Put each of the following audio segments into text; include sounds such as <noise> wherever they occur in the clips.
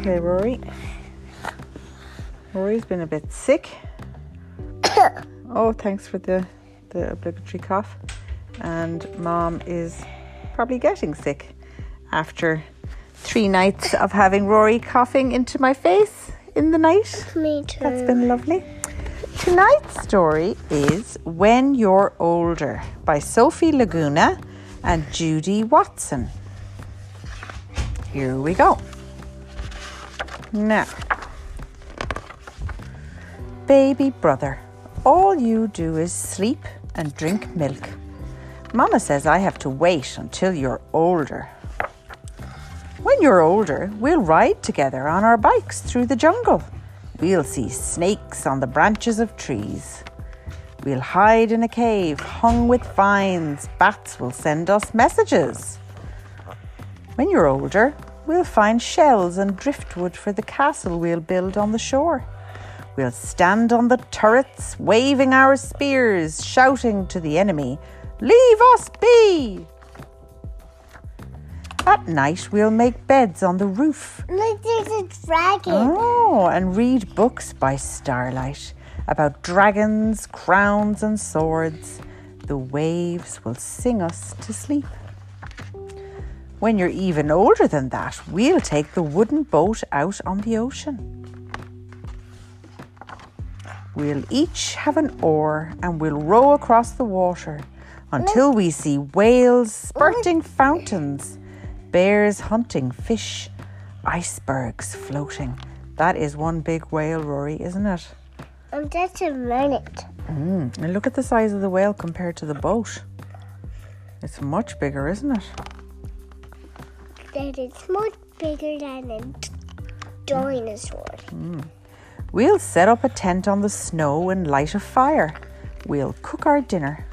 Okay, Rory. Rory's been a bit sick. <coughs> oh, thanks for the, the obligatory cough. And mom is probably getting sick after three nights of having Rory coughing into my face in the night. Me too. That's been lovely. Tonight's story is When You're Older by Sofie Laguna and Judy Watson. Here we go. Now, baby brother, all you do is sleep and drink milk. Mama says I have to wait until you're older. When you're older, we'll ride together on our bikes through the jungle. We'll see snakes on the branches of trees. We'll hide in a cave hung with vines. Bats will send us messages. When you're older, we'll find shells and driftwood for the castle we'll build on the shore. We'll stand on the turrets, waving our spears, shouting to the enemy, Leave us be! At night, we'll make beds on the roof. Look, there's a dragon. Oh, and read books by starlight about dragons, crowns, and swords. The waves will sing us to sleep. When you're even older than that, we'll take the wooden boat out on the ocean. We'll each have an oar and we'll row across the water until we see whales spurting fountains, bears hunting fish, icebergs floating. That is one big whale, Rory, isn't it? I'm just a minute. Mm. And look at the size of the whale compared to the boat. It's much bigger, isn't it? That is much bigger than a dinosaur. Hmm. We'll set up a tent on the snow and light a fire. We'll cook our dinner.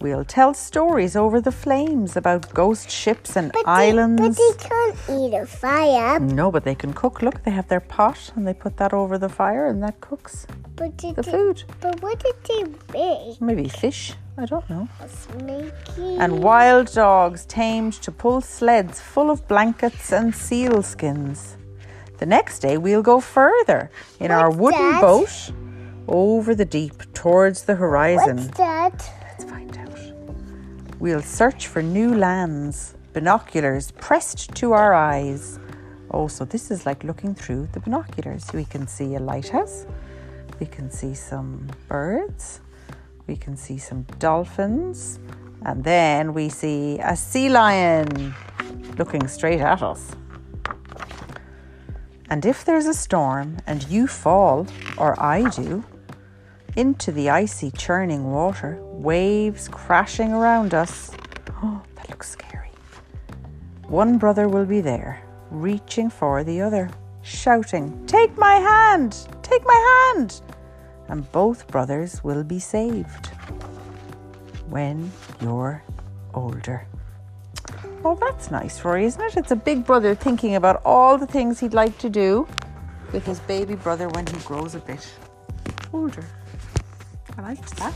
We'll tell stories over the flames about ghost ships and But islands. They, but they can't eat a fire. no, but they can cook. Look, they have their pot and they put that over the fire and that cooks But did the they, food. But what did they make? Maybe fish. I don't know. And wild dogs tamed to pull sleds full of blankets and seal skins. The next day, we'll go further in our wooden that? boat over the deep towards the horizon. What's that? Let's find out. We'll search for new lands, binoculars pressed to our eyes. Oh, so this is like looking through the binoculars. We can see a lighthouse, we can see some birds, we can see some dolphins, and then we see a sea lion looking straight at us. And if there's a storm and you fall, or I do, into the icy, churning water, waves crashing around us. Oh, <gasps> that looks scary. One brother will be there, reaching for the other, shouting, Take my hand! Take my hand! And both brothers will be saved when you're older. Oh, that's nice, Rory, isn't it? It's a big brother thinking about all the things he'd like to do with his baby brother when he grows a bit older. I liked that.